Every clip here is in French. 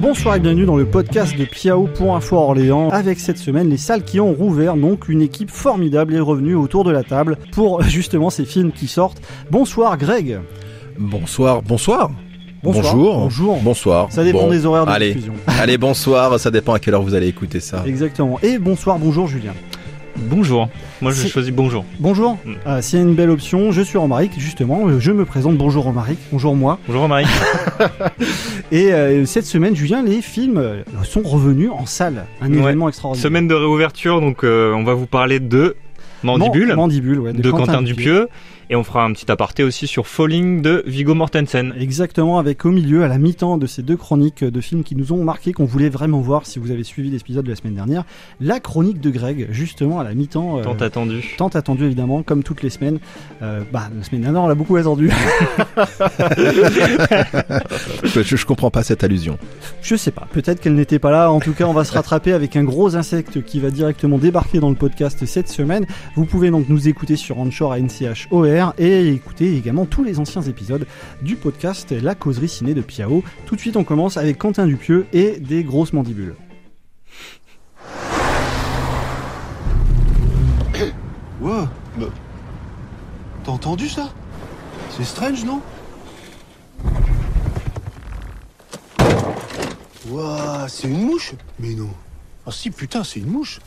Bonsoir et bienvenue dans le podcast de Piao pour Info Orléans. Avec cette semaine, les salles qui ont rouvert, donc une équipe formidable est revenue autour de la table pour justement ces films qui sortent. Bonsoir Greg. Bonsoir, bonsoir. Bonsoir. Bonjour. Bonjour. Bonsoir. Ça dépend Bon, des horaires de allez. diffusion. Allez, bonsoir. Ça dépend à quelle heure vous allez écouter ça. Exactement. Et bonsoir, bonjour Julien. Bonjour. Moi, je choisis bonjour. Bonjour. Mm. Euh, S'il y a une belle option, je suis Romaric, justement. euh, Je me présente. Bonjour Romaric. Bonjour moi. Bonjour Marie. Et euh, cette semaine, Julien, les films euh, sont revenus en salle. Un Ouais. événement extraordinaire. Semaine de réouverture, donc euh, on va vous parler de Mandibule, Man- Mandibule, ouais, de, Quentin, Dupieux, et on fera un petit aparté aussi sur Falling de Vigo Mortensen. Exactement, avec au milieu, à la mi-temps de ces deux chroniques de films qui nous ont marqué, qu'on voulait vraiment voir si vous avez suivi l'épisode de la semaine dernière, la chronique de Greg, justement à la mi-temps. euh, Tant attendu. tant attendu évidemment, comme toutes les semaines. Euh, bah, la semaine dernière, on l'a beaucoup attendu. Je, je comprends pas cette allusion. Je sais pas, peut-être qu'elle n'était pas là. En tout cas, on va se rattraper avec un gros insecte qui va directement débarquer dans le podcast cette semaine. Vous pouvez donc nous écouter sur Anchor à NCHOR et écouter également tous les anciens épisodes du podcast La causerie ciné de Piao. Tout de suite, on commence avec Quentin Dupieux et des grosses mandibules. Wow, bah, T'as entendu ça? C'est strange, non? Waouh, c'est une mouche Mais non. Ah si, putain, c'est une mouche.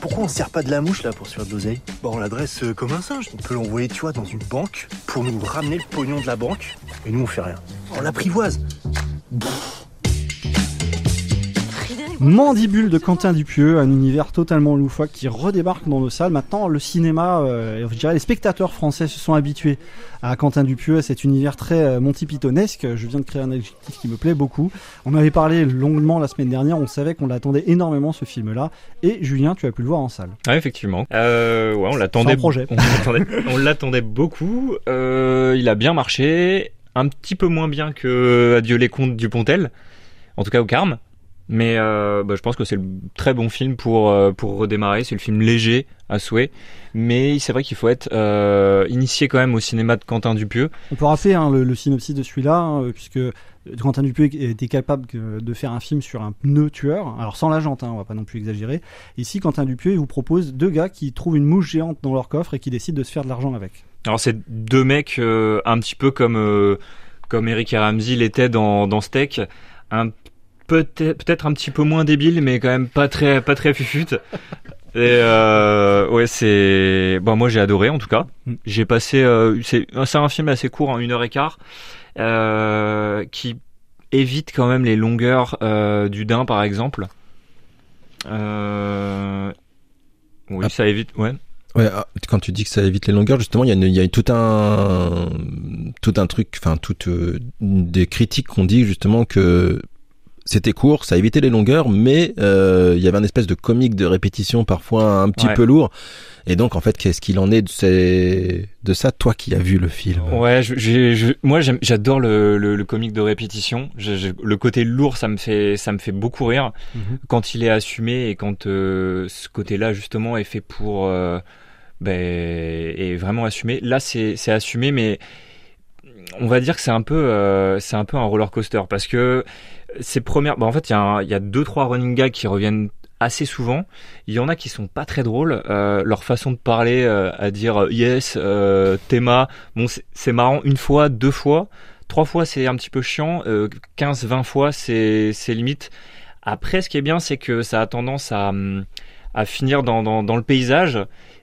Pourquoi on ne sert pas de la mouche là pour se faire de l'oseille? Bah, on l'adresse euh, comme un singe. On peut l'envoyer, tu vois, dans une banque pour nous ramener le pognon de la banque et nous on fait rien. On l'apprivoise. Mandibule de Quentin Dupieux, un univers totalement loufoque qui redébarque dans nos salles. Maintenant, le cinéma, euh, je dirais les spectateurs français se sont habitués à Quentin Dupieux, à cet univers très euh, Monty Pythonesque. Je viens de créer un adjectif qui me plaît beaucoup. On avait parlé longuement la semaine dernière, on savait qu'on l'attendait énormément ce film-là. Et Julien, tu as pu le voir en salle. Ah, effectivement. Euh, ouais, on l'attendait. Projet. On l'attendait, on l'attendait beaucoup. Euh, il a bien marché. Un petit peu moins bien que Adieu les contes du Pontel. En tout cas au Carme. Mais euh, bah, je pense que c'est le très bon film pour euh, pour redémarrer. C'est le film léger à souhait, mais c'est vrai qu'il faut être euh, initié quand même au cinéma de Quentin Dupieux. On peut rappeler hein, le, le synopsis de celui-là, hein, puisque Quentin Dupieux était capable de faire un film sur un pneu tueur, alors sans l'agente, hein, on va pas non plus exagérer. Ici, Quentin Dupieux, il vous propose deux gars qui trouvent une mouche géante dans leur coffre et qui décident de se faire de l'argent avec. Alors c'est deux mecs euh, un petit peu comme euh, comme Eric et Ramsey l'étaient dans dans Steak, un peut-être un petit peu moins débile, mais quand même pas très pas très fufute. Et euh, ouais, c'est bon. Moi, j'ai adoré en tout cas. Mm. J'ai passé. euh, c'est un film assez court, en une heure et quart, euh, qui évite quand même les longueurs du Dain, par exemple. Oui, Ah. ça évite. Ouais. Ouais, ah, quand tu dis que ça évite les longueurs, justement, il y a, une- il y a tout un, tout un truc, enfin, toutes euh, des critiques qu'on dit justement que c'était court, ça évitait les longueurs, mais euh, il y avait un espèce de comique de répétition parfois un petit Ouais. peu lourd. Et donc, en fait, qu'est-ce qu'il en est de, ces... de ça, toi qui as vu le film? Ouais, je, j'ai- je- moi j'adore le, le, le comique de répétition. Je- je- le côté lourd, ça me fait, ça me fait beaucoup rire quand il est assumé et quand euh, ce côté-là justement est fait pour, euh, ben, est vraiment assumé. Là, c'est, c'est assumé, mais on va dire que c'est un peu, euh, c'est un peu un roller coaster parce que ces premières, bah en fait, il y a, y a deux trois running gags qui reviennent assez souvent. Il y en a qui sont pas très drôles. Euh, leur façon de parler, euh, à dire yes, euh, Théma, bon, c'est- marrant une fois, deux fois, trois fois c'est un petit peu chiant, euh, 15, 20 fois c'est limite. Après, ce qui est bien, c'est que ça a tendance à, hum, finir dans le paysage,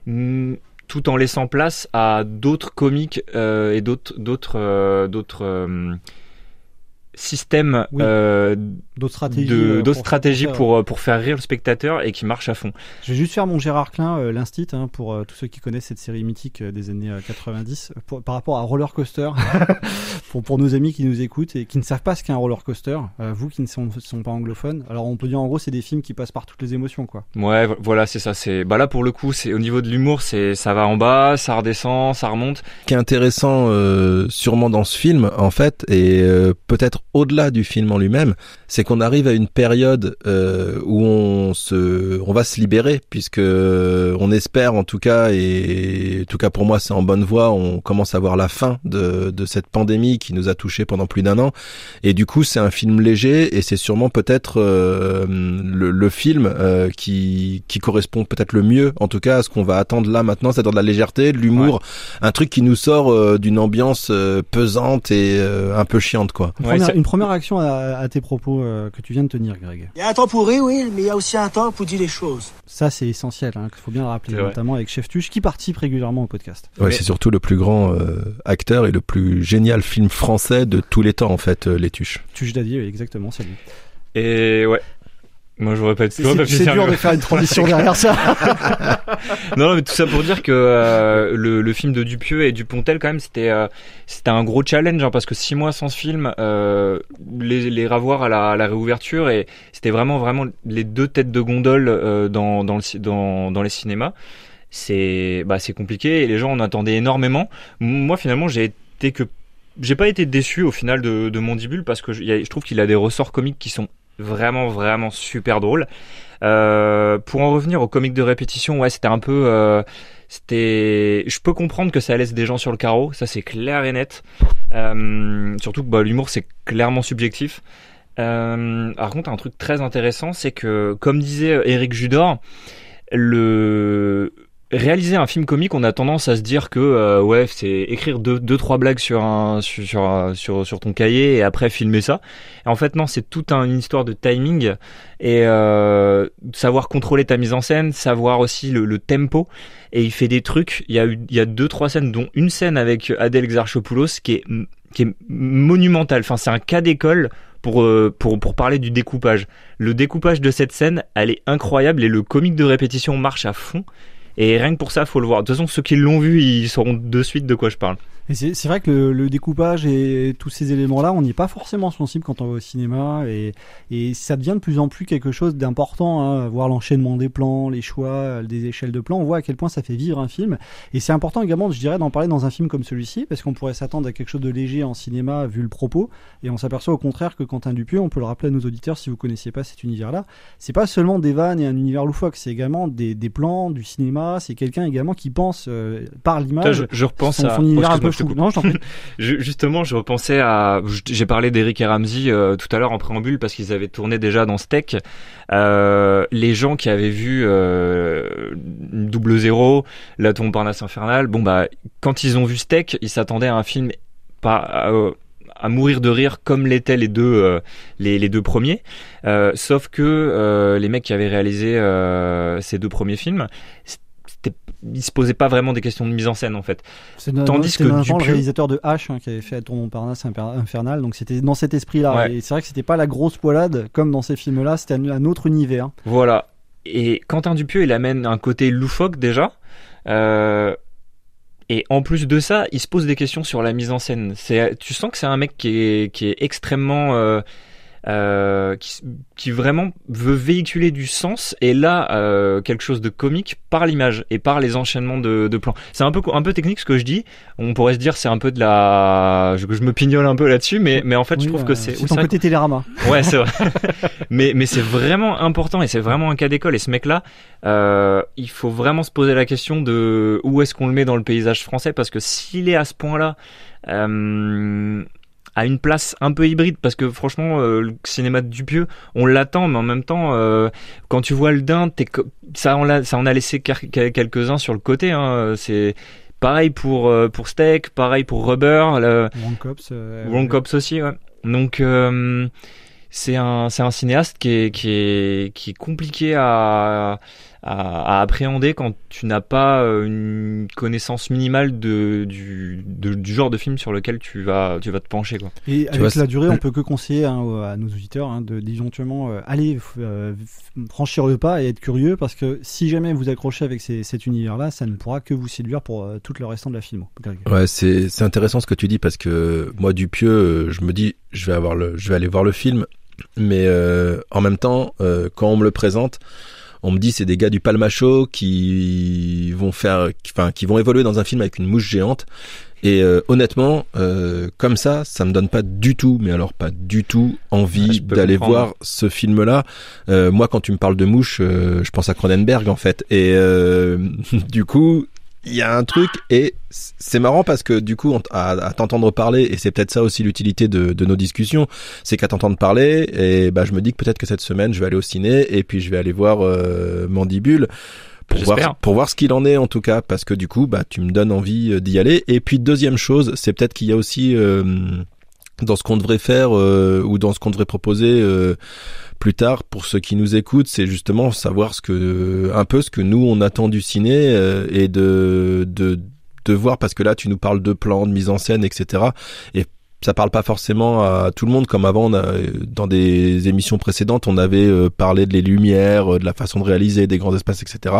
hum, tout en laissant place à d'autres comiques euh, et d'autres d'autres euh, d'autres euh, système Oui. euh, D'autres stratégies. de euh, d'autres pour- stratégies pour faire- pour, euh, pour faire rire le spectateur et qui marchent à fond. Je vais juste faire mon Gérard Klein, euh, l'instit, hein, pour euh, tous ceux qui connaissent cette série mythique euh, des années euh, 90, euh, pour- par rapport à Roller Coaster, pour, pour nos amis qui nous écoutent et qui ne savent pas ce qu'est un roller coaster, euh, vous qui ne sont, sont pas anglophones. Alors on peut dire en gros c'est des films qui passent par toutes les émotions quoi. Ouais, vo- voilà, c'est ça. C'est bah là pour le coup, c'est au niveau de l'humour, c'est ça va en bas, ça redescend, ça remonte. Ce qui est intéressant, euh, sûrement dans ce film, en fait, et euh, peut-être au-delà du film en lui-même, c'est qu'on arrive à une période euh, où on se, on va se libérer, puisque on espère en tout cas, et en tout cas pour moi c'est en bonne voie, on commence à voir la fin de, de cette pandémie qui nous a touchés pendant plus d'un an, et du coup c'est un film léger et c'est sûrement peut-être euh, le, le, film euh, qui, qui correspond peut-être le mieux, en tout cas à ce qu'on va attendre là maintenant, c'est-à-dire de la légèreté, de l'humour, un truc qui nous sort euh, d'une ambiance pesante et un peu chiante quoi. Une première réaction à, à tes propos que tu viens de tenir, Greg. Il y a un temps pour rire, oui, mais il y a aussi un temps pour dire les choses. Ça, c'est essentiel. Hein, il faut bien le rappeler, notamment avec Chef Tuche, qui participe régulièrement au podcast. Ouais, c'est surtout le plus grand euh, acteur et le plus génial film français de tous les temps, en fait, euh, Les Tuches. Tuche Dadier, exactement, c'est lui. Et ouais, moi, je pas C'est dur de faire une transition derrière ça. non, mais tout ça pour dire que euh, le, le, film de Dupieux et Dupontel, quand même, c'était euh, c'était un gros challenge hein, parce que six mois sans ce film, euh, les, les ravoir à la, à la réouverture et c'était vraiment vraiment les deux têtes de gondole euh, dans dans, le, dans dans les cinémas. C'est bah c'est compliqué et les gens en attendaient énormément. Moi, finalement, j'ai été que j'ai pas été déçu au final de, de Mandibule parce que je, je trouve qu'il a des ressorts comiques qui sont vraiment vraiment super drôle. Euh, pour en revenir au comique de répétition, ouais, c'était un peu, euh, c'était, je peux comprendre que ça laisse des gens sur le carreau, ça c'est clair et net. Euh, surtout que bah, l'humour c'est clairement subjectif. Euh, par contre, un truc très intéressant, c'est que, comme disait Eric Judor, le réaliser un film comique, on a tendance à se dire que euh, ouais, c'est écrire deux, deux trois blagues sur un sur, sur sur ton cahier et après filmer ça. En fait non, c'est toute un, une histoire de timing et euh, savoir contrôler ta mise en scène, savoir aussi le, le, tempo. Et il fait des trucs. Il y a eu il y a deux trois scènes, dont une scène avec Adèle Exarchopoulos qui est qui est monumentale. Enfin, c'est un cas d'école pour, euh, pour, pour parler du découpage. Le découpage de cette scène, elle est incroyable et le comique de répétition marche à fond. Et rien que pour ça, faut le voir. De toute façon, ceux qui l'ont vu, ils sauront de suite de quoi je parle. C'est vrai que le, le, découpage et tous ces éléments-là, on n'y est pas forcément sensible quand on va au cinéma et, et ça devient de plus en plus quelque chose d'important. Hein, voir l'enchaînement des plans, les choix, des échelles de plans, on voit à quel point ça fait vivre un film. Et c'est important également, je dirais, d'en parler dans un film comme celui-ci parce qu'on pourrait s'attendre à quelque chose de léger en cinéma vu le propos et on s'aperçoit au contraire que Quentin Dupieux, on peut le rappeler à nos auditeurs si vous connaissiez pas cet univers-là, c'est pas seulement des vannes et un univers loufoque, c'est également des, des, plans, du cinéma. C'est quelqu'un également qui pense euh, par l'image. Je, je, repense son, à son univers un peu non, Justement, je repensais à. J'ai parlé d'Eric et Ramsey euh, tout à l'heure en préambule parce qu'ils avaient tourné déjà dans Steak. Euh, les gens qui avaient vu euh, Double Zéro, La tombe Parnasse infernale, bon bah quand ils ont vu Steak, ils s'attendaient à un film pas à mourir de rire comme l'étaient les deux euh, les, les, deux premiers euh, sauf que euh, les mecs qui avaient réalisé ces deux premiers films il se posait pas vraiment des questions de mise en scène en fait. Tandis que Dupieux... le réalisateur de H hein, qui avait fait Tour Montparnasse infernal, donc c'était dans cet esprit-là. Ouais. Et c'est vrai que c'était pas la grosse poilade comme dans ces films-là, c'était un, autre univers. Voilà. Et Quentin Dupieux, il amène un côté loufoque déjà. Euh, et en plus de ça, il se pose des questions sur la mise en scène. Tu sens que c'est un mec qui est, qui est extrêmement euh, euh, qui, qui, vraiment veut véhiculer du sens et là euh, quelque chose de comique par l'image et par les enchaînements de, de plans. C'est un peu un peu technique ce que je dis. On pourrait se dire c'est un peu de la je, je me pignole un peu là-dessus, mais mais en fait oui, je trouve euh, que c'est c'est ton côté télérama. Ouais c'est vrai. mais mais c'est vraiment important et c'est vraiment un cas d'école et ce mec là euh, il faut vraiment se poser la question de où est-ce qu'on le met dans le paysage français parce que s'il est à ce point là euh, à une place un peu hybride parce que franchement euh, le cinéma de Dupieux on l'attend mais en même temps euh, quand tu vois le Dain ça on a ça on a laissé quelques uns sur le côté hein, c'est pareil pour euh, pour Steak pareil pour Rubber le... Wrong Cops, Wrong Cops aussi ouais. donc c'est un c'est un cinéaste qui est qui est qui est compliqué à à, à appréhender quand tu n'as pas euh, une connaissance minimale de du, de, du genre de film sur lequel tu vas tu vas te pencher quoi. Et Tu avec vois, la durée, on peut que conseiller hein, à nos auditeurs hein, de disjonctuellement euh, aller euh, franchir le pas et être curieux parce que si jamais vous accrochez avec ces, cet univers-là, ça ne pourra que vous séduire pour euh, tout le restant de la film. Ouais, c'est c'est intéressant ce que tu dis parce que moi Dupieux, euh, je me dis je vais avoir le je vais aller voir le film, mais euh, en même temps euh, quand on me le présente, On me dit c'est des gars du Palmacho qui vont faire, enfin qui vont évoluer dans un film avec une mouche géante. Et euh, honnêtement, euh, comme ça, ça me donne pas du tout, mais alors pas du tout envie d'aller voir ce film-là. Euh, moi, quand tu me parles de mouche, je pense à Cronenberg en fait. Et du coup, il y a un truc et c'est marrant parce que du coup à, t'entendre parler et c'est peut-être ça aussi l'utilité de, de, nos discussions c'est qu'à t'entendre parler et bah je me dis que peut-être que cette semaine je vais aller au ciné et puis je vais aller voir euh, Mandibule pour voir, pour voir ce qu'il en est en tout cas parce que du coup bah tu me donnes envie euh, d'y aller. Et puis deuxième chose c'est peut-être qu'il y a aussi euh, dans ce qu'on devrait faire ou dans ce qu'on devrait proposer plus tard pour ceux qui nous écoutent, c'est justement savoir ce que un peu ce que nous on attend du ciné euh, et de, de de voir parce que là tu nous parles de plans, de mise en scène, etc. Et ça parle pas forcément à tout le monde comme avant dans des émissions précédentes on avait euh, parlé de les lumières euh, de la façon de réaliser des grands espaces etc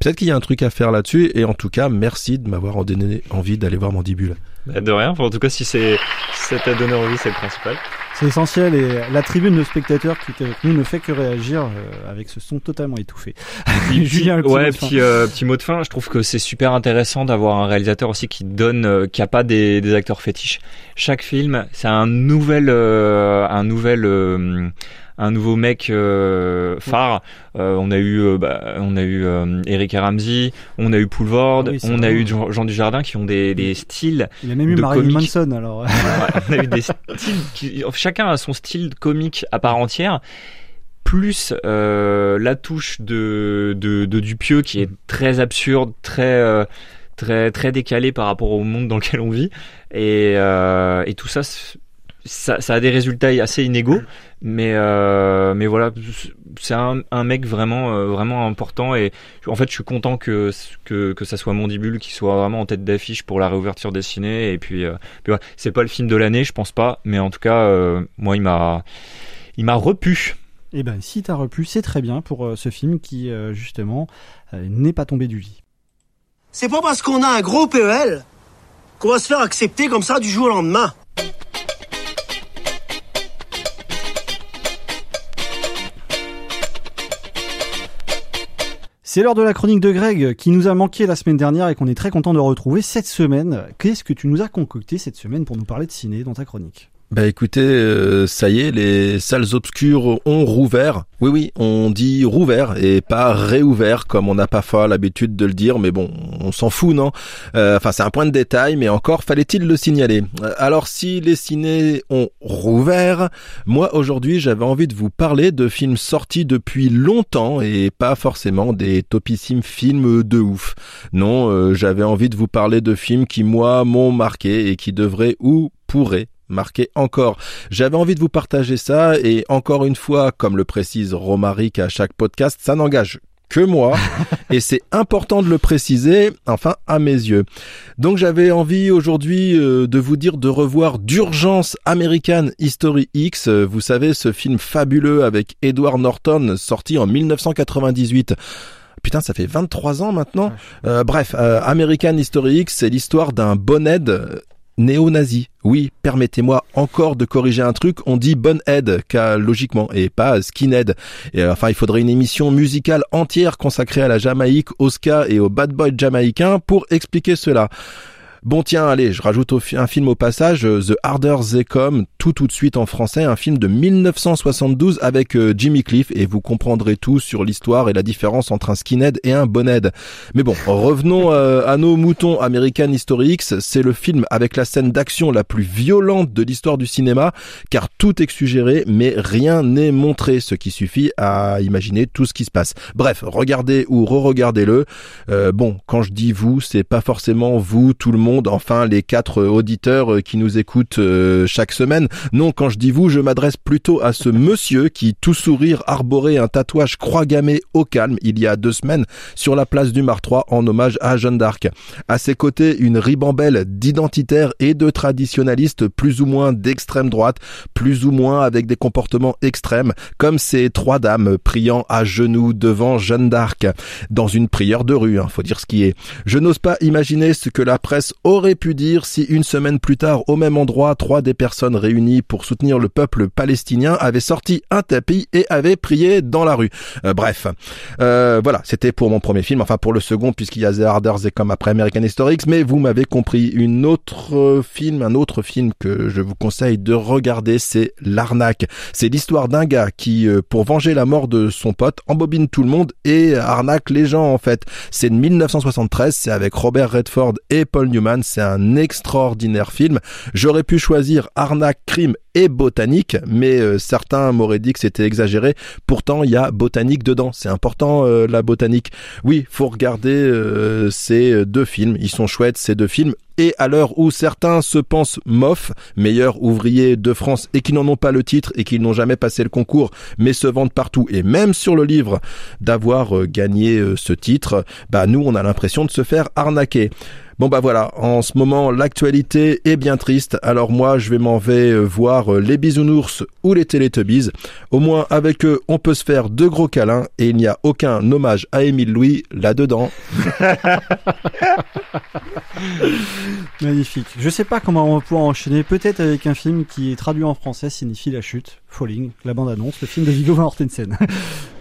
peut-être qu'il y a un truc à faire là-dessus et en tout cas merci de m'avoir donné envie d'aller voir Mandibule. Bah, de rien. En tout cas si c'est ça t'a donné envie c'est le principal c'est essentiel et la tribune de spectateurs qui avec nous ne fait que réagir euh, avec ce son totalement étouffé. Julien, ouais, petit, euh, petit mot de fin. Je trouve que c'est super intéressant d'avoir un réalisateur aussi qui donne, euh, qui a pas des, des acteurs fétiches. Chaque film, c'est un nouvel, un nouvel un nouveau mec euh, phare. Euh, on a eu, euh, bah, on a eu Eric Ramsey, on a eu Poulvord, ah on a eu Jean, Dujardin qui ont des, des styles. Il y a même eu Marilyn Manson alors. on a eu des styles qui, chacun a son style comique à part entière plus euh, la touche de, de, de, Dupieux qui est très absurde, très très très décalé par rapport au monde dans lequel on vit et, euh, et tout ça ça, ça, a des résultats assez inégaux, mais euh, mais voilà, c'est un, un, mec vraiment euh, vraiment important et en fait je suis content que que, que ça soit Mondibule qui soit vraiment en tête d'affiche pour la réouverture des ciné et puis, euh, puis c'est pas le film de l'année, je pense pas, mais en tout cas euh, moi il m'a il m'a repu. Et eh ben si t'as repu, c'est très bien pour euh, ce film qui justement n'est pas tombé du lit. C'est pas parce qu'on a un gros PEL qu'on va se faire accepter comme ça du jour au lendemain. C'est l'heure de la chronique de Greg qui nous a manqué la semaine dernière et qu'on est très content de retrouver cette semaine. Qu'est-ce que tu nous as concocté cette semaine pour nous parler de ciné dans ta chronique? Bah écoutez, euh, ça y est, les salles obscures ont rouvert. Oui oui, on dit rouvert et pas réouvert comme on n'a pas fait l'habitude de le dire, mais bon, on s'en fout, non? Euh, Enfin, c'est un point de détail, mais encore fallait-il le signaler. Euh, alors si les ciné ont rouvert, moi aujourd'hui j'avais envie de vous parler de films sortis depuis longtemps et pas forcément des topissimes films de ouf. Non, j'avais envie de vous parler de films qui moi m'ont marqué et qui devraient ou pourraient marqué encore. J'avais envie de vous partager ça et encore une fois, comme le précise Romaric à chaque podcast, ça n'engage que moi et c'est important de le préciser, enfin à mes yeux. Donc j'avais envie aujourd'hui euh, de vous dire de revoir d'urgence American History X, vous savez ce film fabuleux avec Edward Norton sorti en 1998. Putain, ça fait 23 ans maintenant. Euh, bref, euh, American History X, c'est l'histoire d'un bonhead néo-nazi. Oui, permettez-moi encore de corriger un truc, on dit bonhead, car logiquement, et pas skinhead. Et euh, enfin, il faudrait une émission musicale entière consacrée à la Jamaïque, ska et au bad boy jamaïcain pour expliquer cela. Bon tiens, allez, je rajoute un film au passage, euh, The Harder They Come, tout tout de suite en français, un film de 1972 avec euh, Jimmy Cliff et vous comprendrez tout sur l'histoire et la différence entre un skinhead et un bonhead. Mais bon, revenons euh, à nos moutons American History c'est le film avec la scène d'action la plus violente de l'histoire du cinéma, car tout est suggéré mais rien n'est montré, ce qui suffit à imaginer tout ce qui se passe. Bref, regardez ou re-regardez-le. bon, quand je dis vous, c'est pas forcément vous, tout le monde enfin les quatre auditeurs euh, qui nous écoutent euh, chaque semaine. Non, quand je dis vous, je m'adresse plutôt à ce monsieur qui, tout sourire, arborait un tatouage croix gammée au calme il y a deux semaines sur la place du Martroi en hommage à Jeanne d'Arc. À ses côtés, une ribambelle d'identitaires et de traditionalistes plus ou moins d'extrême droite, plus ou moins avec des comportements extrêmes, comme ces trois dames priant à genoux devant Jeanne d'Arc, dans une prière de rue, hein, faut dire ce qui est. Je n'ose pas imaginer ce que la presse aurait pu dire si une semaine plus tard, au même endroit, trois des personnes réunies pour soutenir le peuple palestinien avaient sorti un tapis et avaient prié dans la rue. Euh, bref, euh, voilà, c'était pour mon premier film, enfin pour le second puisqu'il y a The Harders et comme après American Historics, mais vous m'avez compris. Une autre film, un autre film que je vous conseille de regarder, c'est L'arnaque. C'est l'histoire d'un gars qui, euh, pour venger la mort de son pote, embobine tout le monde et arnaque les gens en fait. C'est de 1973, c'est avec Robert Redford et Paul Newman, c'est un extraordinaire film. J'aurais pu choisir Arnaque, Crime et Botanique, mais euh, certains m'auraient dit que c'était exagéré. Pourtant, il y a Botanique dedans. C'est important euh, la botanique. Oui, faut regarder euh, ces deux films. Ils sont chouettes ces deux films. Et à l'heure où certains se pensent MOF, meilleurs ouvriers de France, et qui n'en ont pas le titre et qui n'ont jamais passé le concours, mais se vendent partout, et même sur le livre, d'avoir gagné ce titre, bah nous on a l'impression de se faire arnaquer. Bon bah voilà, en ce moment l'actualité est bien triste, alors moi je vais m'en vais euh, voir euh, les bisounours ou les Teletubbies. Au moins avec eux on peut se faire de gros câlins et il n'y a aucun hommage à Émile Louis là-dedans. Magnifique. Je sais pas comment on va pouvoir enchaîner, peut-être avec un film qui traduit en français, signifie la chute, Falling, la bande-annonce, le film de Viggo Mortensen.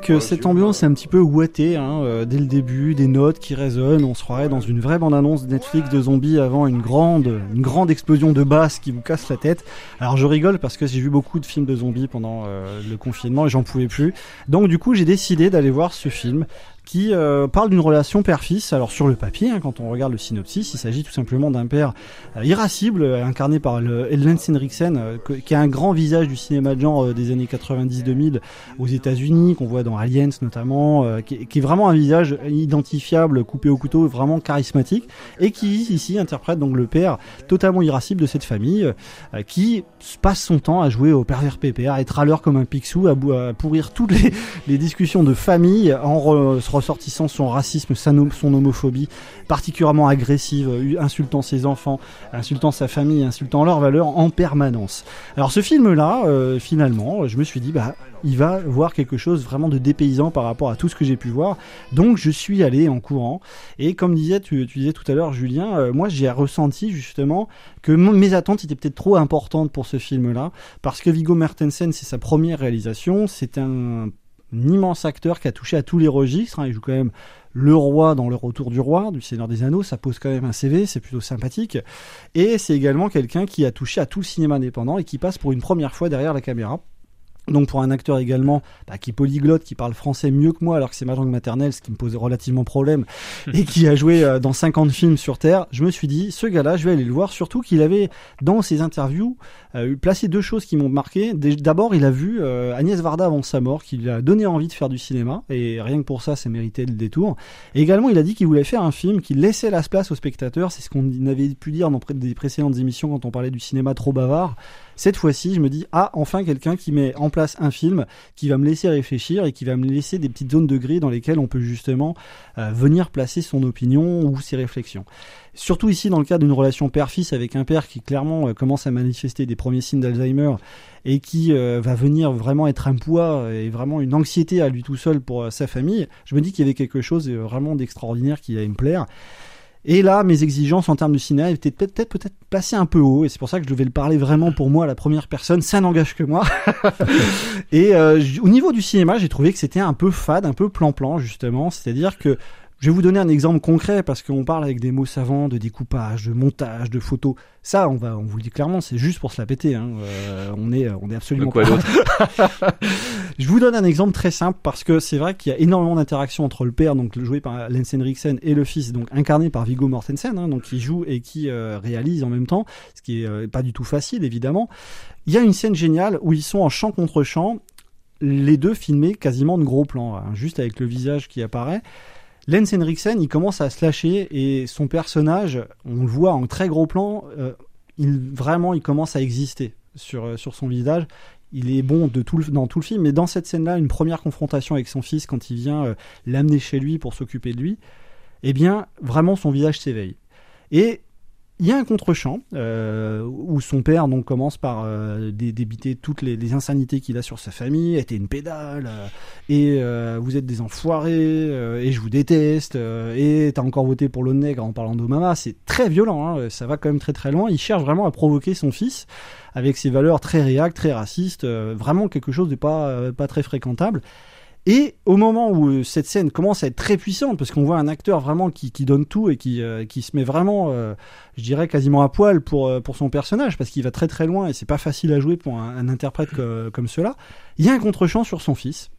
avec euh, cette ambiance un petit peu ouatée, hein, euh, dès le début, des notes qui résonnent, on se croirait dans une vraie bande-annonce de Netflix de zombies avant une grande, une grande explosion de basse qui vous casse la tête. Alors je rigole parce que j'ai vu beaucoup de films de zombies pendant euh, le confinement et j'en pouvais plus. Donc du coup j'ai décidé d'aller voir ce film qui euh, parle d'une relation père-fils. Alors sur le papier, hein, quand on regarde le synopsis, il s'agit tout simplement d'un père euh, irascible, euh, incarné par le Lance Henriksen, qui a un grand visage du cinéma de genre des années 90-2000 aux États-Unis, qu'on voit dans Aliens notamment, qui, est vraiment un visage identifiable, coupé au couteau, vraiment charismatique, et qui ici interprète donc le père totalement irascible de cette famille, qui passe son temps à jouer au pervers pépère, à être à l'heure comme un pixou, à, à pourrir toutes les, les, discussions de famille en re, ressortissant son racisme, son homophobie particulièrement agressive, euh, insultant ses enfants, insultant sa famille, insultant leurs valeurs en permanence. Alors ce film-là, euh, finalement, je me suis dit, bah, il va voir quelque chose vraiment de dépaysant par rapport à tout ce que j'ai pu voir. Donc je suis allé en courant. Et comme disais, tu, disais tout à l'heure, Julien, euh, moi j'ai ressenti justement que mes attentes étaient peut-être trop importantes pour ce film-là, parce que Viggo Mortensen, c'est sa première réalisation, c'est un un immense acteur qui a touché à tous les registres. Hein. Il joue quand même le roi dans le retour du roi, du Seigneur des Anneaux. Ça pose quand même un CV, c'est plutôt sympathique. Et c'est également quelqu'un qui a touché à tout le cinéma indépendant et qui passe pour une première fois derrière la caméra. Donc pour un acteur également bah, qui polyglotte, qui parle français mieux que moi alors que c'est ma langue maternelle, ce qui me pose relativement problème, et qui a joué euh, dans 50 films sur Terre, je me suis dit, ce gars-là, je vais aller le voir, surtout qu'il avait dans ses interviews euh, placé deux choses qui m'ont marqué. D'abord, il a vu euh, Agnès Varda avant sa mort, qui lui a donné envie de faire du cinéma, et rien que pour ça, ça méritait le détour. Et également, il a dit qu'il voulait faire un film qui laissait la place aux spectateurs, c'est ce qu'on avait pu dire dans des précédentes émissions quand on parlait du cinéma trop bavard. Cette fois-ci, je me dis, ah, enfin quelqu'un qui met en place un film, qui va me laisser réfléchir et qui va me laisser des petites zones de gris dans lesquelles on peut justement euh, venir placer son opinion ou ses réflexions. Surtout ici dans le cadre d'une relation père-fils avec un père qui clairement euh, commence à manifester des premiers signes d'Alzheimer et qui euh, va venir vraiment être un poids et vraiment une anxiété à lui tout seul pour sa famille, je me dis qu'il y avait quelque chose vraiment d'extraordinaire qui allait me plaire. Et là, mes exigences en termes de cinéma étaient peut-être peut-être passées un peu haut, et c'est pour ça que je devais le parler vraiment pour moi, la première personne. Ça n'engage que moi. et euh, au niveau du cinéma, j'ai trouvé que c'était un peu fade, un peu plan-plan justement. C'est-à-dire que je vais vous donner un exemple concret parce qu'on parle avec des mots savants de découpage, de montage, de photos. Ça, on va, on vous le dit clairement, c'est juste pour se la péter. Hein. Euh, on est, on est absolument. quoi d'autre? Je vous donne un exemple très simple parce que c'est vrai qu'il y a énormément d'interactions entre le père, donc joué par Lance Henriksen, et le fils, donc incarné par Viggo Mortensen, hein, donc qui joue et qui euh, réalise en même temps, ce qui est euh, pas du tout facile évidemment. Il y a une scène géniale où ils sont en champ contre champ, les deux filmés quasiment de gros plans, hein, juste avec le visage qui apparaît. Lance Henriksen, il commence à se lâcher et son personnage, on le voit en très gros plan, euh, il, vraiment, il commence à exister sur, euh, sur son visage. Il est bon dans tout le film, mais dans cette scène-là, une première confrontation avec son fils quand il vient euh, l'amener chez lui pour s'occuper de lui, eh bien, vraiment, son visage s'éveille. Et il y a un contre-champ euh, où son père commence par euh, dé- débiter toutes les, insanités qu'il a sur sa famille. était une pédale euh, et vous êtes des enfoirés et je vous déteste et t'as encore voté pour l'eau nègre en parlant d'Obama. C'est très violent, hein, ça va quand même très très loin. Il cherche vraiment à provoquer son fils avec ses valeurs très réactes, très racistes, vraiment quelque chose de pas pas très fréquentable. Et au moment où euh, cette scène commence à être très puissante, parce qu'on voit un acteur vraiment qui, donne tout et qui, euh, se met vraiment, euh, je dirais, quasiment à poil pour, pour son personnage, parce qu'il va très très loin et c'est pas facile à jouer pour un, interprète comme cela, il y a un contre-champ sur son fils,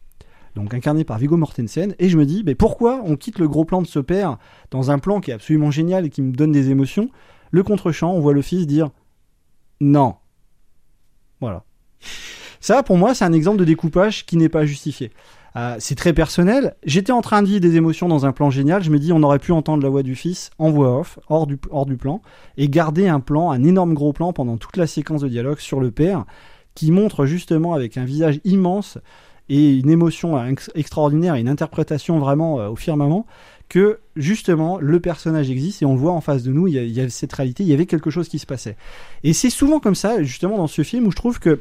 donc incarné par Viggo Mortensen, et je me dis, mais pourquoi on quitte le gros plan de ce père dans un plan qui est absolument génial et qui me donne des émotions? Le contre-champ, on voit le fils dire non. Voilà. Ça, pour moi, c'est un exemple de découpage qui n'est pas justifié. Euh, c'est très personnel. J'étais en train de vivre des émotions dans un plan génial. Je me dis, on aurait pu entendre la voix du fils en voix off, hors du, hors du plan, et garder un plan, un énorme gros plan pendant toute la séquence de dialogue sur le père, qui montre justement avec un visage immense et une émotion ex- extraordinaire et une interprétation vraiment euh, au firmament que justement le personnage existe et on le voit en face de nous. Il y, a, il y a cette réalité, il y avait quelque chose qui se passait. Et c'est souvent comme ça, justement dans ce film où je trouve que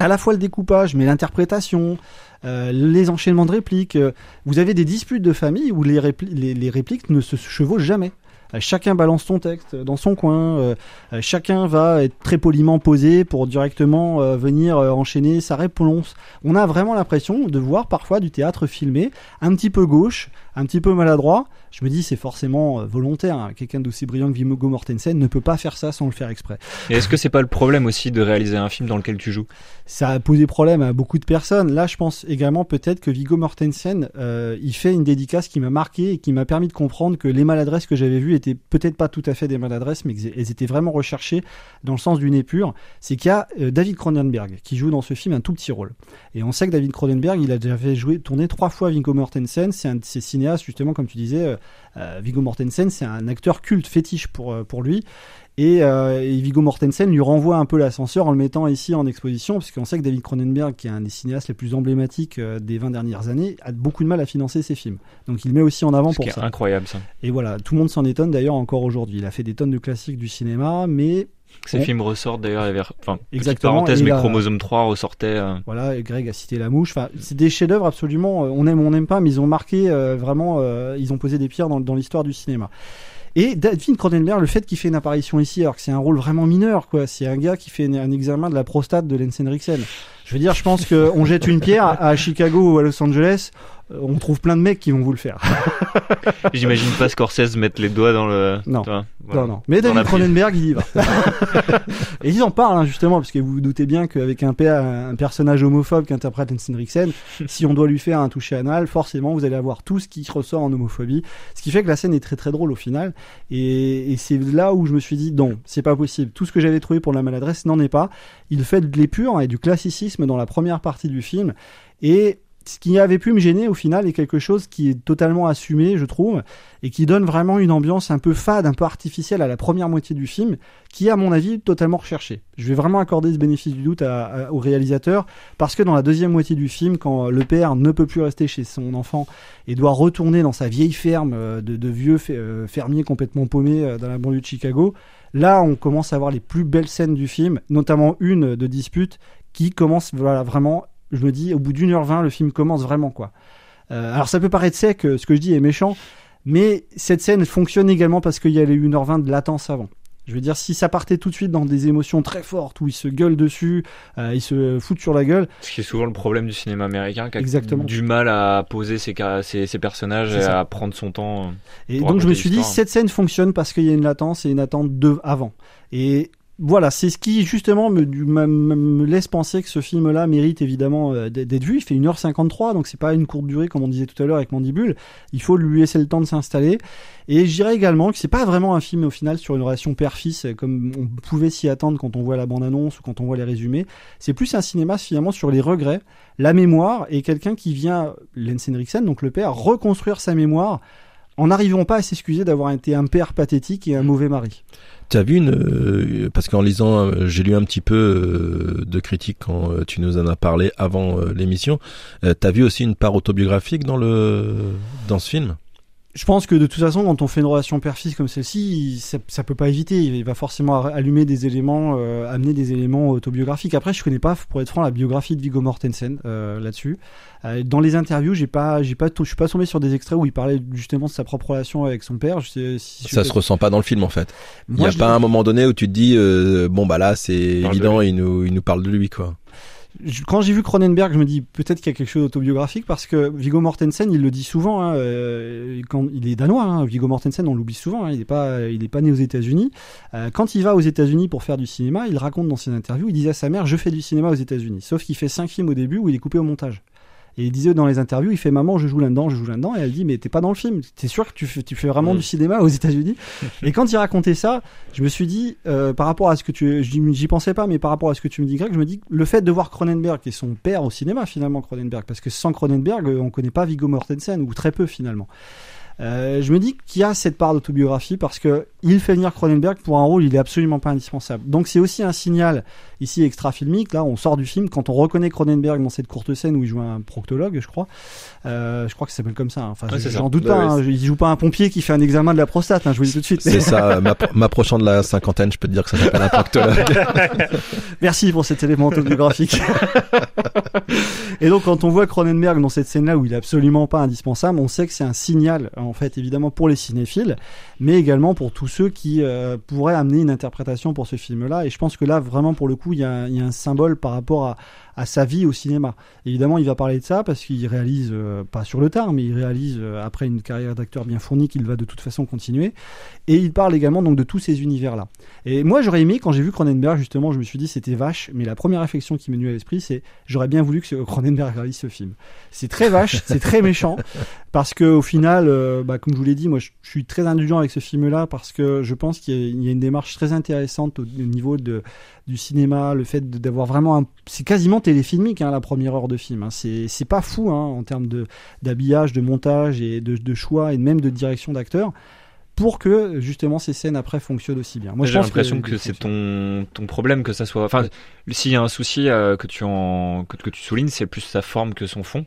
à la fois le découpage, mais l'interprétation, euh, les enchaînements de répliques. euh, vous avez des disputes de famille où les, répli- les, les répliques ne se chevauchent jamais. Euh, Chacun balance son texte dans son coin. chacun va être très poliment posé pour directement venir enchaîner sa réponse. On a vraiment l'impression de voir parfois du théâtre filmé, un petit peu gauche, un petit peu maladroit. Je me dis c'est forcément euh, volontaire. hein. Quelqu'un d'aussi brillant que Viggo Mortensen ne peut pas faire ça sans le faire exprès. Et est-ce que c'est pas le problème aussi de réaliser un film dans lequel tu joues? Ça a posé problème à beaucoup de personnes. Là, je pense également peut-être que Viggo Mortensen, euh, il fait une dédicace qui m'a marqué et qui m'a permis de comprendre que les maladresses que j'avais vues étaient peut-être pas tout à fait des maladresses, mais qu'elles étaient vraiment recherchées dans le sens d'une épure. C'est qu'il y a euh, David Cronenberg qui joue dans ce film un tout petit rôle. Et on sait que David Cronenberg, il a déjà fait jouer, tourner trois fois Viggo Mortensen. C'est un de ses cinéastes, justement, comme tu disais, euh, euh, Viggo Mortensen, c'est un acteur culte fétiche pour, euh, pour lui. Et, euh, et Viggo Mortensen lui renvoie un peu l'ascenseur en le mettant ici en exposition, parce qu'on sait que David Cronenberg, qui est un des cinéastes les plus emblématiques euh, des 20 dernières années, a beaucoup de mal à financer ses films. Donc il met aussi en avant Ce pour qui est ça. incroyable ça. Et voilà, tout le monde s'en étonne d'ailleurs encore aujourd'hui. Il a fait des tonnes de classiques du cinéma, mais Ces Bon. films ressortent d'ailleurs, avait- enfin, Exactement, parenthèse, mais là- Chromosome 3 ressortait. euh, voilà, et Greg a cité La Mouche. Enfin, c'est des chefs-d'œuvre absolument. euh, on aime, ou on n'aime pas, mais ils ont marqué euh, vraiment. euh, ils ont posé des pierres dans, dans l'histoire du cinéma. Et David Cronenberg, le fait qu'il fait une apparition ici, alors que c'est un rôle vraiment mineur, quoi. C'est un gars qui fait un, examen de la prostate de Henriksen. Je veux dire, je pense qu'on jette une pierre à, Chicago ou à Los Angeles, on trouve plein de mecs qui vont vous le faire. J'imagine pas Scorsese mettre les doigts dans le. Non. Voilà. Non, non. Mais David. Cronenberg, il y va. et ils en parlent, hein, justement, parce que vous vous doutez bien qu'avec un, un personnage homophobe qu'interprète Lance Henriksen, si on doit lui faire un toucher anal, forcément, vous allez avoir tout ce qui ressort en homophobie. Ce qui fait que la scène est très très drôle au final. Et, et c'est là où je me suis dit, non, c'est pas possible. Tout ce que j'avais trouvé pour la maladresse n'en est pas. Il fait de l'épure et du classicisme dans la première partie du film. Et ce qui avait pu me gêner au final est quelque chose qui est totalement assumé, je trouve, et qui donne vraiment une ambiance un peu fade, un peu artificielle à la première moitié du film, qui est à mon avis totalement recherchée. Je vais vraiment accorder ce bénéfice du doute au réalisateur, parce que dans la deuxième moitié du film, quand le père ne peut plus rester chez son enfant et doit retourner dans sa vieille ferme euh, de, vieux euh, fermiers complètement paumés euh, dans la banlieue de Chicago, là on commence à voir les plus belles scènes du film, notamment une de dispute qui commence voilà, vraiment, je me dis, au bout d'une heure vingt, le film commence vraiment quoi. Euh, alors ça peut paraître sec, euh, ce que je dis est méchant, mais cette scène fonctionne également parce qu'il y a les 1h20 de latence avant. Je veux dire, si ça partait tout de suite dans des émotions très fortes, où ils se gueulent dessus, euh, ils se foutent sur la gueule, Ce qui est souvent le problème du cinéma américain, qui a Exactement. du mal à poser ses, ses, ses personnages et à prendre son temps. Et pour donc je me suis dit, cette scène fonctionne parce qu'il y a une latence et une attente de avant. Et voilà, c'est ce qui justement me, me, me- laisse penser que ce film-là mérite évidemment euh, d'être vu. Il fait 1h53, donc c'est pas une courte durée comme on disait tout à l'heure avec Mandibule. Il faut lui laisser le temps de s'installer. Et je dirais également que c'est pas vraiment un film au final sur une relation père-fils euh, comme on pouvait s'y attendre quand on voit la bande-annonce ou quand on voit les résumés. C'est plus un cinéma finalement sur les regrets, la mémoire et quelqu'un qui vient, Lance Henriksen, donc le père, reconstruire sa mémoire en n'arrivant pas à s'excuser d'avoir été un père pathétique et un mauvais mari. Tu as vu une euh, parce qu'en lisant, euh, j'ai lu un petit peu euh, de critiques quand euh, tu nous en as parlé avant l'émission. Euh, T'as vu aussi une part autobiographique dans le dans ce film? Je pense que de toute façon, quand on fait une relation père-fils comme celle-ci, ça, ça peut pas éviter. Il va forcément allumer des éléments, euh, amener des éléments autobiographiques. Après, je connais pas, pour être franc, la biographie de Viggo Mortensen euh, là-dessus. Euh, dans les interviews, j'ai pas, j'ai pas, je suis pas tombé sur des extraits où il parlait justement de sa propre relation avec son père. Je sais, si Ça je- se ressent pas dans le film en fait. Il y a pas un moment donné où tu te dis euh, bon bah là c'est évident, il nous il nous parle de lui quoi. Quand j'ai vu Cronenberg, je me dis peut-être qu'il y a quelque chose d'autobiographique parce que Viggo Mortensen, il le dit souvent. Hein, euh, il est danois, hein, Viggo Mortensen, on l'oublie souvent. hein, il n'est pas, est pas né aux États-Unis. Euh, quand il va aux États-Unis pour faire du cinéma, il raconte dans ses interviews, il disait à sa mère, je fais du cinéma aux États-Unis. Sauf qu'il fait cinq films au début où il est coupé au montage. Et il disait dans les interviews, il fait maman, je joue là-dedans, je joue là-dedans. Et elle dit, mais t'es pas dans le film. T'es sûr que tu fais, tu fais vraiment Mm. du cinéma aux États-Unis? Et quand il racontait ça, je me suis dit, euh, par rapport à ce que tu, j'y pensais pas, mais par rapport à ce que tu me dis, Greg, je me dis, le fait de voir Cronenberg, est son père au cinéma finalement, Cronenberg, parce que sans Cronenberg, euh, on connaît pas Viggo Mortensen ou très peu finalement. Euh, je me dis qu'il y a cette part d'autobiographie parce que il fait venir Cronenberg pour un rôle, il est absolument pas indispensable. Donc c'est aussi un signal ici extra filmique. Là, on sort du film quand on reconnaît Cronenberg dans cette courte scène où il joue un proctologue, je crois. Euh, je crois que ça s'appelle comme ça. hein. Enfin, Ouais, j'en doute Ouais, pas. ouais, hein. Il joue pas un pompier qui fait un examen de la prostate. Hein, je vous dis tout de suite. C'est ça, ma- m'approchant de la cinquantaine, je peux te dire que ça s'appelle un proctologue. Merci pour cet élément autobiographique. et donc, quand on voit Cronenberg dans cette scène-là où il est absolument pas indispensable, on sait que c'est un signal, en fait, évidemment pour les cinéphiles, mais également pour tous ceux qui euh, pourraient amener une interprétation pour ce film-là. Et je pense que là, vraiment, pour le coup, il y a, il y a un symbole par rapport à, à sa vie au cinéma. Évidemment, il va parler de ça parce qu'il réalise, euh, pas sur le tard, mais il réalise, euh, après une carrière d'acteur bien fournie, qu'il va de toute façon continuer. Et il parle également donc de tous ces univers-là. Et moi, j'aurais aimé, quand j'ai vu Cronenberg, justement, je me suis dit c'était vache, mais la première réflexion qui m'est venue à l'esprit, c'est j'aurais bien voulu que Cronenberg réalise ce film. C'est très vache, c'est très méchant, parce que au final, euh, bah, comme je vous l'ai dit, moi, je, je suis très indulgent avec ce film-là parce que je pense qu'il y, a- il y a une démarche très intéressante au niveau de, du cinéma, le fait d'avoir vraiment un, c'est quasiment téléfilmique hein, la première heure de film. Hein. C'est c'est pas fou hein, en termes de d'habillage, de montage et de, de choix et même de direction d'acteurs pour que justement ces scènes après fonctionnent aussi bien. Moi, J'ai l'impression que, c'est ton, ton problème que ça soit. Enfin, s'il y a un souci euh, que tu en que, que tu soulignes, c'est plus sa forme que son fond.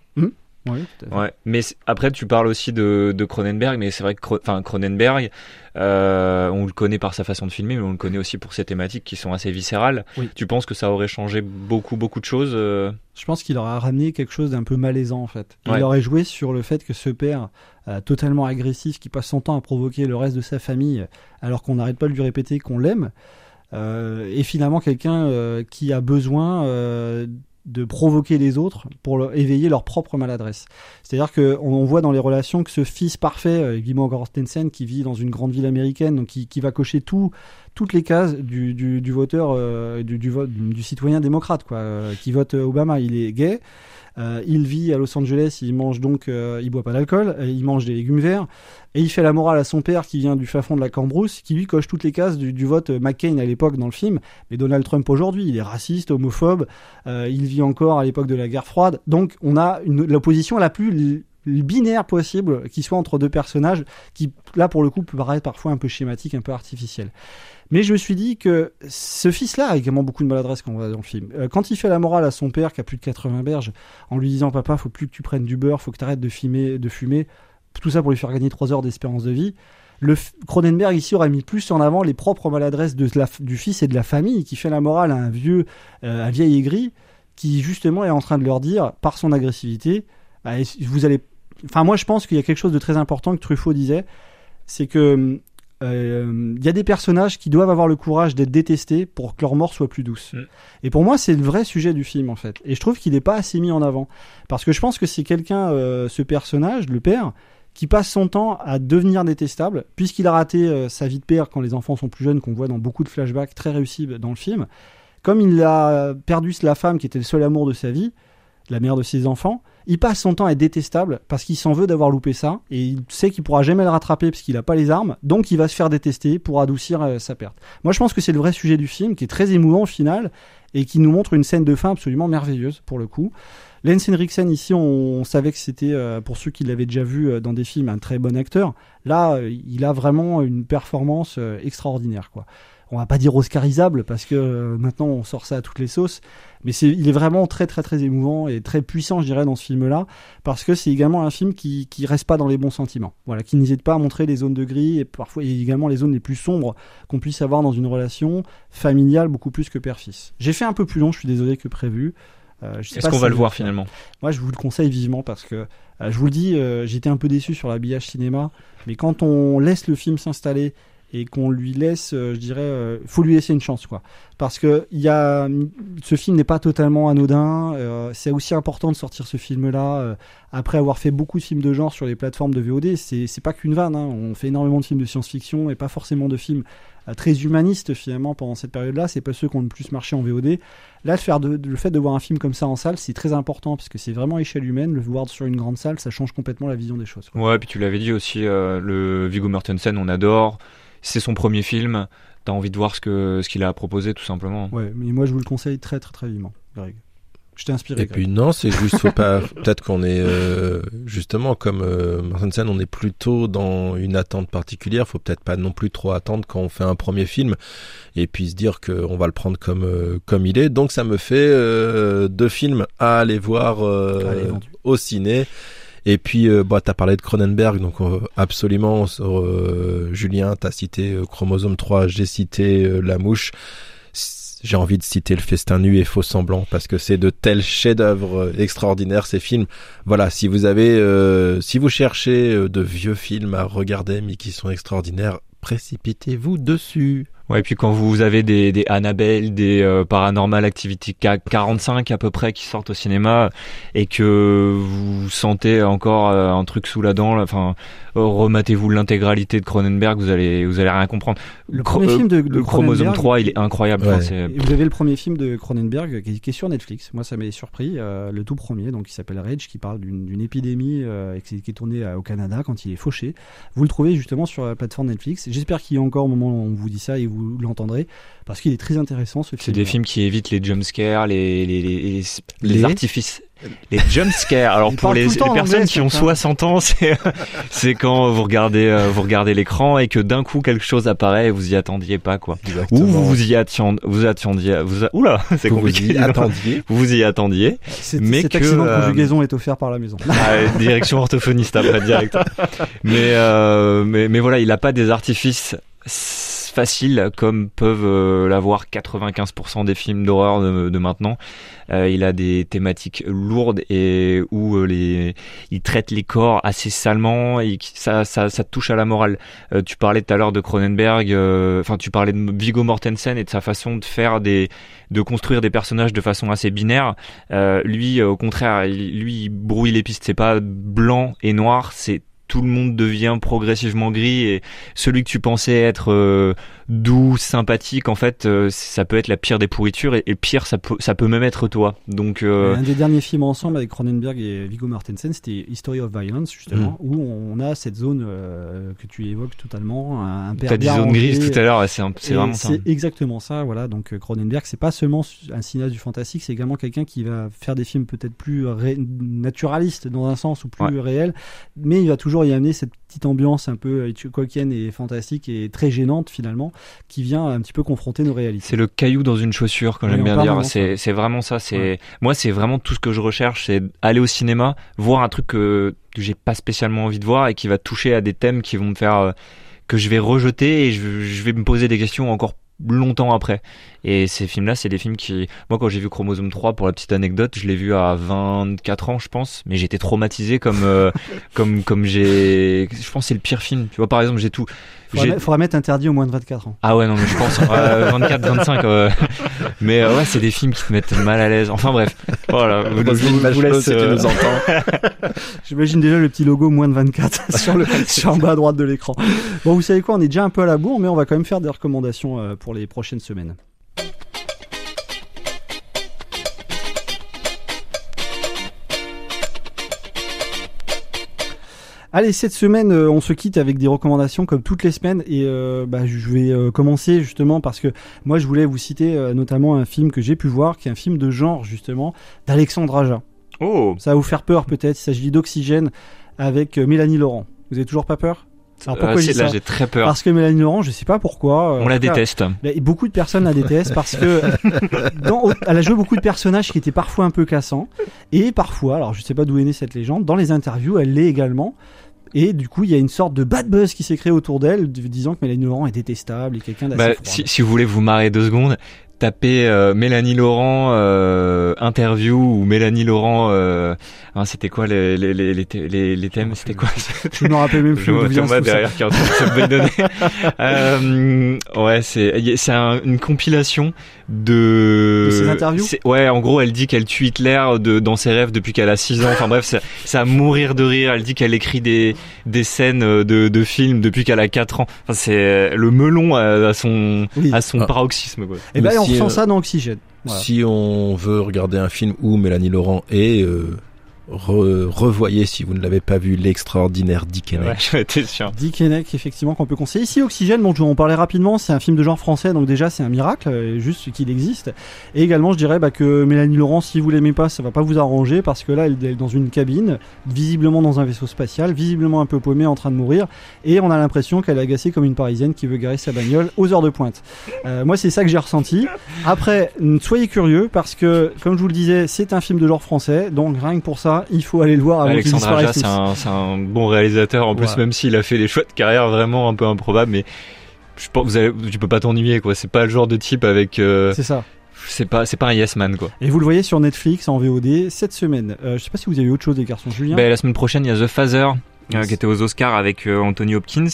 Oui, tout à fait. Ouais. Mais après, tu parles aussi de, de Cronenberg, mais c'est vrai que Cronenberg, euh, on le connaît par sa façon de filmer, mais on le connaît aussi pour ses thématiques qui sont assez viscérales. Oui. Tu penses que ça aurait changé beaucoup beaucoup de choses euh, Je pense qu'il aurait ramené quelque chose d'un peu malaisant en fait. Il Ouais. aurait joué sur le fait que ce père euh, totalement agressif qui passe son temps à provoquer le reste de sa famille alors qu'on n'arrête pas de lui répéter qu'on l'aime est finalement quelqu'un qui a besoin de provoquer les autres pour éveiller leur propre maladresse. C'est-à-dire que on, voit dans les relations que ce fils parfait, euh, Guy Mortensen, qui vit dans une grande ville américaine, donc qui, qui va cocher tout, toutes les cases du, voteur, euh, du, citoyen démocrate, quoi, euh, qui vote euh, Obama. Il est gay, il vit à Los Angeles, il mange donc, il boit pas d'alcool, il mange des légumes verts, et il fait la morale à son père qui vient du fin fond de la Cambrousse, qui lui coche toutes les cases du, vote McCain à l'époque dans le film, mais Donald Trump aujourd'hui, il est raciste, homophobe, il vit encore à l'époque de la guerre froide, donc on a l'opposition la plus binaire possible qui soit entre deux personnages qui là pour le coup peut paraître parfois un peu schématique un peu artificiel mais je me suis dit que ce fils-là a également beaucoup de maladresse quand on dans le film. Euh, quand il fait la morale à son père qui a plus de 80 berges, en lui disant papa, faut plus que tu prennes du beurre, faut que tu arrêtes de fumer, de fumer, tout ça pour lui faire gagner 3 heures d'espérance de vie. Le Cronenberg ici aurait mis plus en avant les propres maladresses du fils et de la famille qui fait la morale à un vieux, euh, vieil aigri qui justement est en train de leur dire par son agressivité, bah, vous allez. Enfin moi je pense qu'il y a quelque chose de très important que Truffaut disait, c'est que euh, il y a des personnages qui doivent avoir le courage d'être détestés pour que leur mort soit plus douce. Mm. Et pour moi, c'est le vrai sujet du film en fait. Et je trouve qu'il n'est pas assez mis en avant parce que je pense que c'est quelqu'un, euh, ce personnage, le père, qui passe son temps à devenir détestable puisqu'il a raté euh, sa vie de père quand les enfants sont plus jeunes, qu'on voit dans beaucoup de flashbacks très réussis dans le film. Comme il a perdu la femme qui était le seul amour de sa vie, la mère de ses enfants, il passe son temps à être détestable parce qu'il s'en veut d'avoir loupé ça et il sait qu'il pourra jamais le rattraper parce qu'il a pas les armes, donc il va se faire détester pour adoucir euh, sa perte. Moi, je pense que c'est le vrai sujet du film qui est très émouvant au final et qui nous montre une scène de fin absolument merveilleuse pour le coup. Lance Henriksen ici, on, savait que c'était euh, pour ceux qui l'avaient déjà vu euh, dans des films un très bon acteur. Là, il a vraiment une performance extraordinaire quoi. On va pas dire oscarisable parce que euh, maintenant on sort ça à toutes les sauces, mais c'est il est vraiment très très très émouvant et très puissant, je dirais, dans ce film-là, parce que c'est également un film qui qui reste pas dans les bons sentiments. Voilà, qui n'hésite pas à montrer les zones de gris et parfois également les zones les plus sombres qu'on puisse avoir dans une relation familiale beaucoup plus que père-fils. J'ai fait un peu plus long, je suis désolé que prévu. Euh, Est-ce qu'on va le voir finalement? Moi, je vous le conseille vivement parce que euh, je vous le dis, euh, j'étais un peu déçu sur l'habillage cinéma, mais quand on laisse le film s'installer et qu'on lui laisse, je dirais, faut lui laisser une chance, quoi. Parce que y a, ce film n'est pas totalement anodin. c'est aussi important de sortir ce film-là après avoir fait beaucoup de films de genre sur les plateformes de VOD. C'est, c'est pas qu'une vanne. Hein. On fait énormément de films de science-fiction et pas forcément de films très humanistes finalement pendant cette période-là. C'est pas ceux qui ont le plus marché en VOD. Là, le, faire de, le fait de voir un film comme ça en salle, c'est très important parce que c'est vraiment échelle humaine. Le voir sur une grande salle, ça change complètement la vision des choses. Ouais, puis tu l'avais dit aussi, euh, le Viggo Mortensen, on adore. C'est son premier film. T'as envie de voir ce que ce qu'il a proposé tout simplement. Ouais, mais moi je vous le conseille très très très vivement, Greg. Je t'ai inspiré. Et puis non, c'est juste faut pas. Peut-être qu'on est euh, justement comme euh, Martin on est plutôt dans une attente particulière. Faut peut-être pas non plus trop attendre quand on fait un premier film et puis se dire qu'on va le prendre comme euh, comme il est. Donc ça me fait euh, deux films à aller voir au ciné. Et puis, euh, bah, tu parlé de Cronenberg, donc absolument, Julien, tu cité Chromosome 3, j'ai cité La Mouche j'ai envie de citer le festin nu et faux semblant parce que c'est de tels chefs-d'œuvre euh, extraordinaires ces films. Voilà, si vous avez, euh, si vous cherchez euh, de vieux films à regarder mais qui sont extraordinaires, précipitez-vous dessus. Ouais, et puis quand vous avez des, des Annabelle, des euh, Paranormal Activity 45 à peu près qui sortent au cinéma et que vous sentez encore euh, un truc sous la dent, enfin, rematez-vous l'intégralité de Cronenberg, vous allez vous allez rien comprendre. Le premier film de, de Chromosome 3, il est incroyable. vous avez le premier film de Cronenberg qui est sur Netflix. Moi, ça m'a surpris. Euh, le tout premier, donc qui s'appelle Rage, qui parle d'une épidémie euh, qui, qui, est tournée au Canada quand il est fauché. Vous le trouvez justement sur la plateforme Netflix. J'espère qu'il y a encore au moment où on vous dit ça et vous l'entendrez parce qu'il est très intéressant ce film. C'est des films qui évitent les jumpscares, les, les, les, les, artifices. Les jumpscares. Alors pour les, personnes qui ont 60 ans, c'est c'est quand vous regardez euh, vous regardez l'écran et que d'un coup quelque chose apparaît et vous y attendiez pas quoi. Ou vous vous y attendiez vous attendiez vous oula c'est compliqué. Vous y attendiez. Vous vous y attendiez. Mais cet que accident de euh, conjugaison est offert par la maison. Ah, direction orthophoniste après direct. Mais euh, mais mais voilà il a pas des artifices facile comme peuvent euh, l'avoir 95% des films d'horreur de, maintenant. Euh, il a des thématiques lourdes et où euh, les, il traite les corps assez salement et ça, ça, touche à la morale. tu parlais tout à l'heure de Cronenberg, enfin tu parlais de Viggo Mortensen et de sa façon de faire des, de construire des personnages de façon assez binaire. lui, au contraire, lui, il brouille les pistes. C'est pas blanc et noir, c'est tout le monde devient progressivement gris et celui que tu pensais être euh, doux, sympathique, en fait, euh, ça peut être la pire des pourritures et, pire, ça peut, ça peut même être toi. Donc, euh, un des derniers films ensemble avec Cronenberg et Viggo Mortensen, c'était History of Violence justement, mm. où on a cette zone que tu évoques totalement, un père. T'as dit zone grise tout à l'heure, c'est vraiment ça. C'est exactement ça, voilà. Donc Cronenberg, c'est pas seulement un cinéaste du fantastique, c'est également quelqu'un qui va faire des films peut-être plus naturalistes dans un sens ou plus réels, mais il va toujours y amener cette petite ambiance un peu Hitchcockienne et fantastique et très gênante finalement, qui vient un petit peu confronter nos réalités. C'est le caillou dans une chaussure, quand j'aime bien dire. C'est, c'est vraiment ça. C'est moi, c'est vraiment tout ce que je recherche, c'est aller au cinéma, voir un truc que, que j'ai pas spécialement envie de voir et qui va toucher à des thèmes qui vont me faire euh, que je vais rejeter et je, je vais me poser des questions encore longtemps après. Et ces films-là, c'est des films qui... Moi, quand j'ai vu Chromosome 3, pour la petite anecdote, je l'ai vu à 24 ans, je pense, mais j'étais traumatisé comme euh, comme comme j'ai... Je pense c'est le pire film. Tu vois, par exemple, j'ai tout... Il faudra, mettre interdit au moins de 24 ans. Ah ouais, non, mais je pense 24, 25. Mais euh, ouais, c'est des films qui te mettent mal à l'aise. Enfin bref, voilà. Vous, vous, vous laisse, euh... nous J'imagine déjà le petit logo moins de 24 sur le sur en bas à droite de l'écran. Bon, vous savez quoi, on est déjà un peu à la bourre, mais on va quand même faire des recommandations euh, pour les prochaines semaines. Allez, cette semaine, euh, on se quitte avec des recommandations comme toutes les semaines et euh, bah, je vais euh, commencer justement parce que moi je voulais vous citer notamment un film que j'ai pu voir, qui est un film de genre justement d'Alexandre Aja. Oh. Ça va vous faire peur peut-être. Il s'agit d'Oxygène avec Mélanie Laurent. Vous avez toujours pas peur? Alors pourquoi euh, là j'ai très peur. Parce que Mélanie Laurent, je sais pas pourquoi. euh, On la déteste. Et beaucoup de personnes la détestent parce que dans, elle a joué beaucoup de personnages qui étaient parfois un peu cassants et parfois, alors je sais pas d'où est née cette légende, dans les interviews elle l'est également. Et du coup, il y a une sorte de bad buzz qui s'est créé autour d'elle, disant que Mélanie Laurent est détestable et quelqu'un d'assez Bah, si vous voulez vous marrer deux secondes, tapez euh, Mélanie Laurent euh, interview ou Mélanie Laurent. Euh, hein, c'était quoi les les les les, les, les thèmes C'était quoi Je me rappelle même plus vient Thomas ça. derrière qui est en train de se bedonner. euh, ouais, c'est c'est un- une compilation de. De ses interviews Ouais, en gros, elle dit qu'elle tue Hitler de, dans ses rêves depuis qu'elle a 6 ans. Enfin bref, c'est à mourir de rire. Elle dit qu'elle écrit des des scènes de de films depuis qu'elle a 4 ans. Enfin, c'est le melon à, à son Oui. à son Ah. paroxysme quoi. Et ben si, euh, ça dans Oxygène. Voilà. Si on veut regarder un film où Mélanie Laurent est, euh, re- revoyez si vous ne l'avez pas vu l'extraordinaire Dick. Ouais, sûr. Dick Henneck, effectivement, qu'on peut conseiller. Ici, Oxygène, bon, je vais en parler rapidement, c'est un film de genre français, donc déjà, c'est un miracle, euh, juste qu'il existe. Et également, je dirais bah, que Mélanie Laurent, si vous l'aimez pas, ça va pas vous arranger, parce que là, elle est dans une cabine, visiblement dans un vaisseau spatial, visiblement un peu paumée, en train de mourir, et on a l'impression qu'elle est agacée comme une parisienne qui veut garer sa bagnole aux heures de pointe. Euh, moi, c'est ça que j'ai ressenti. Après, soyez curieux, parce que, comme je vous le disais, c'est un film de genre français, donc rien que pour ça, il faut aller le voir avant qu'il Alexandre Aja, disparaisse c'est un, bon réalisateur. En plus, même s'il a fait des choix de carrière vraiment un peu improbables, mais je pense que vous allez, tu peux pas t'ennuyer quoi. C'est pas le genre de type avec. euh, C'est ça. c'est pas, c'est pas un yes man quoi. Et vous le voyez sur Netflix en VOD cette semaine. Euh, je sais pas si vous avez eu autre chose des garçons Julien? Ben, la semaine prochaine, il y a The Phaser. euh, qui était aux Oscars avec euh, Anthony Hopkins,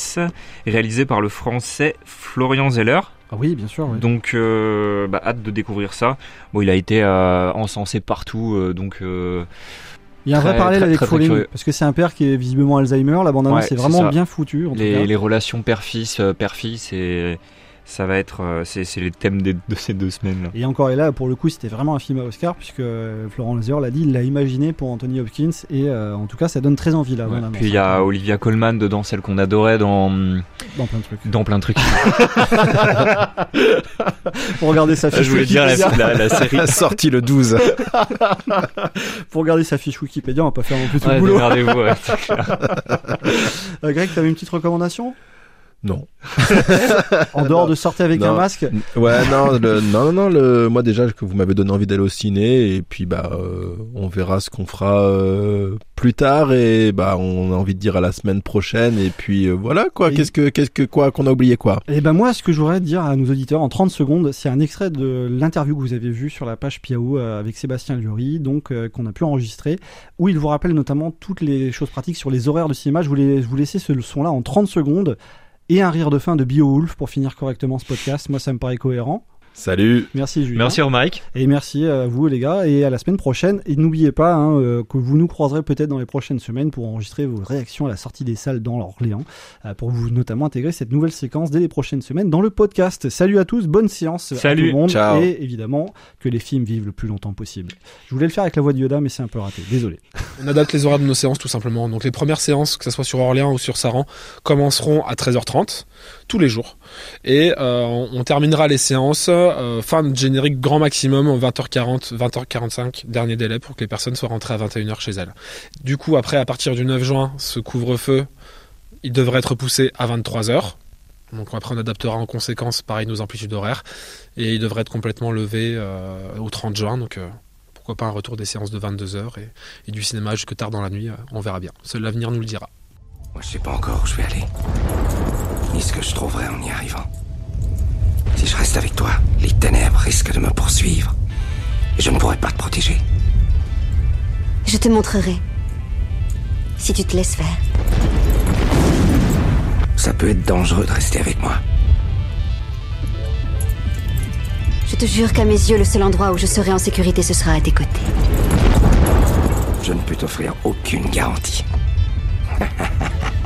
réalisé par le français Florian Zeller. Ah oui, bien sûr. oui. Donc, euh, bah, hâte de découvrir ça. Bon, il a été euh, encensé partout, euh, donc euh, Il y a un vrai parallèle avec Falling parce que c'est un père qui est visiblement Alzheimer. La bande-annonce Ouais, est c'est vraiment bien foutue. En tout cas. les, les relations père-fils, euh, père-fils, et ça va être, euh, c'est c'est les thèmes de ces deux semaines. là. Et encore et là, pour le coup, c'était vraiment un film à Oscar puisque euh, Florent Lazer l'a dit, il l'a imaginé pour Anthony Hopkins et euh, en tout cas, ça donne très envie là. Ouais. Puis il y a Olivia Colman dedans, celle qu'on adorait dans dans plein de trucs. dans plein de trucs. Pour regarder sa fiche Je voulais dire la, Wikipédia, la, la série. Sorti le 12. pour regarder sa fiche Wikipédia, on va pas faire non plus tout Ouais, le boulot. ouais, c'est clair. Euh, Greg, t'avais une petite recommandation? Non. en dehors de sortir avec Non. un masque. Ouais, non, le, non, non, non, le, moi déjà que vous m'avez donné envie d'aller au ciné et puis bah euh, on verra ce qu'on fera euh, plus tard et bah on a envie de dire à la semaine prochaine et puis euh, voilà quoi. Qu'est-ce que qu'est-ce que quoi qu'on a oublié quoi? Et ben moi, ce que je voudrais dire à nos auditeurs en 30 secondes, c'est un extrait de l'interview que vous avez vue sur la page Piao avec Sébastien Lurie, donc qu'on a pu enregistrer, où il vous rappelle notamment toutes les choses pratiques sur les horaires de cinéma. Je voulais vous laisser ce son-là en 30 secondes et un rire de fin de BioWolf pour finir correctement ce podcast. Moi, ça me paraît cohérent. Salut. Merci Julien. Merci Romaric. Et merci à vous les gars et à la semaine prochaine. Et n'oubliez pas hein, euh, que vous nous croiserez peut-être dans les prochaines semaines pour enregistrer vos réactions à la sortie des salles dans l'Orléans, euh, pour vous notamment intégrer cette nouvelle séquence dès les prochaines semaines dans le podcast. Salut à tous, bonne séance à Salut. tout le monde Ciao. et évidemment que les films vivent le plus longtemps possible. Je voulais le faire avec la voix de Yoda mais c'est un peu raté, désolé. On adapte les horaires de nos séances tout simplement. Donc les premières séances, que ce soit sur Orléans ou sur Saran, commenceront à 13h30 tous les jours. Et euh, on terminera les séances euh, fin de générique grand maximum 20h40, 20h45, dernier délai pour que les personnes soient rentrées à 21h chez elles. Du coup, après, à partir du 9 juin, ce couvre-feu, il devrait être poussé à 23h. Donc après, on adaptera en conséquence, pareil, nos amplitudes horaires. Et il devrait être complètement levé euh, au 30 juin. Donc euh, pourquoi pas un retour des séances de 22h et, et du cinéma jusque tard dans la nuit, on verra bien. Seul l'avenir nous le dira. Moi, je sais pas encore où je vais aller. Ni ce que je trouverai en y arrivant. Si je reste avec toi, les ténèbres risquent de me poursuivre. Et je ne pourrai pas te protéger. Je te montrerai. Si tu te laisses faire. Ça peut être dangereux de rester avec moi. Je te jure qu'à mes yeux, le seul endroit où je serai en sécurité, ce sera à tes côtés. Je ne peux t'offrir aucune garantie.